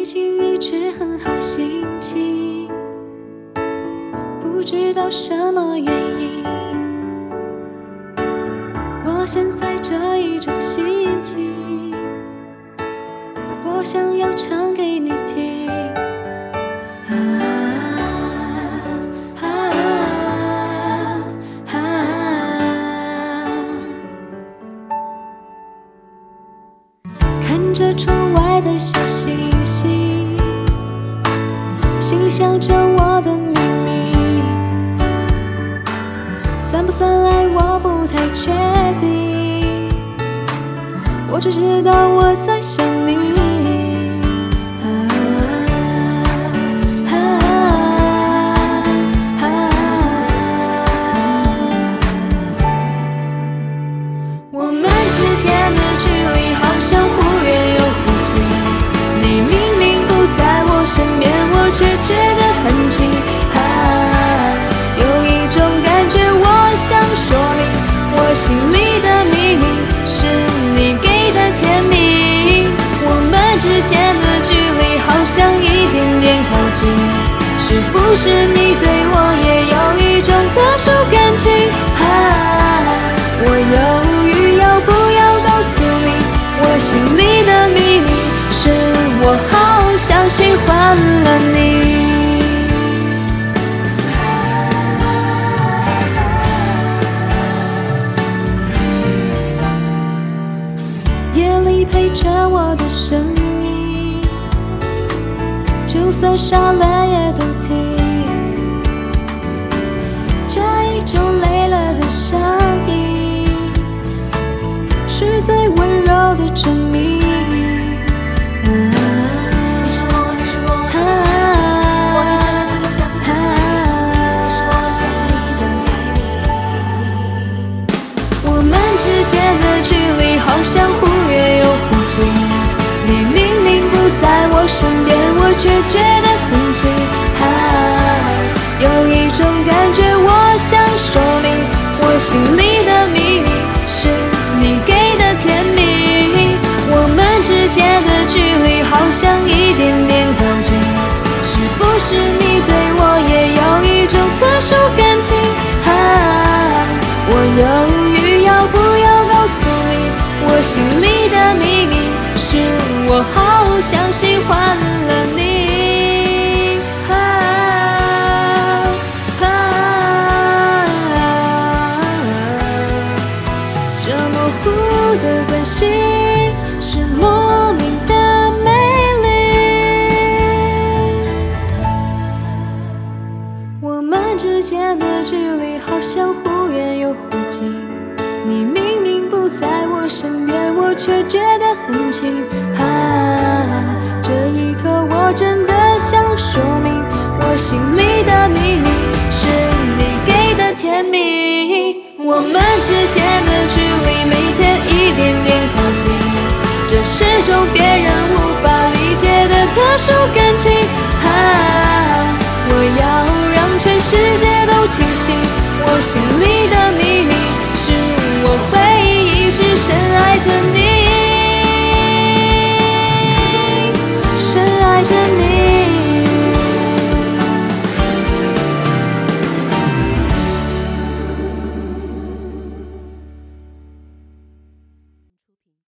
最近一直很好心情，不知道什么原因。我现在这一种心情，我想要唱给你听。看着窗外的星星。心里想着我的秘密，算不算爱我不太确定，我只知道我在想心里的秘密是你给的甜蜜。我们之间的距离好像一点点靠近，是不是你对我也有一种特殊感情？啊，我犹豫要不要告诉你，我心里的秘密是我好像喜欢了你。着我的声音，就算傻了也都听。这一种累了的声音，是最温柔的证明。啊啊我们之间的距离好像忽远又忽近，你明明不在我身边，我却觉得很近。啊，有一种感觉，我想说明，我心里的秘密是你给的甜蜜。我们之间的距离好像一点点靠近，是不是你对我也有一种特殊感我心里的秘密是我好像喜欢了你。这模糊的关系是莫名的美丽。我们之间的距离好像忽远又忽近，你明身边，我却觉得很近。啊，这一刻我真的想说明，我心里的秘密是你给的甜蜜。我们之间的距离每天一点点靠近，这是种别人无法理解的特殊感情。啊，我要让全世界都清醒，我心里的秘密是我会着你。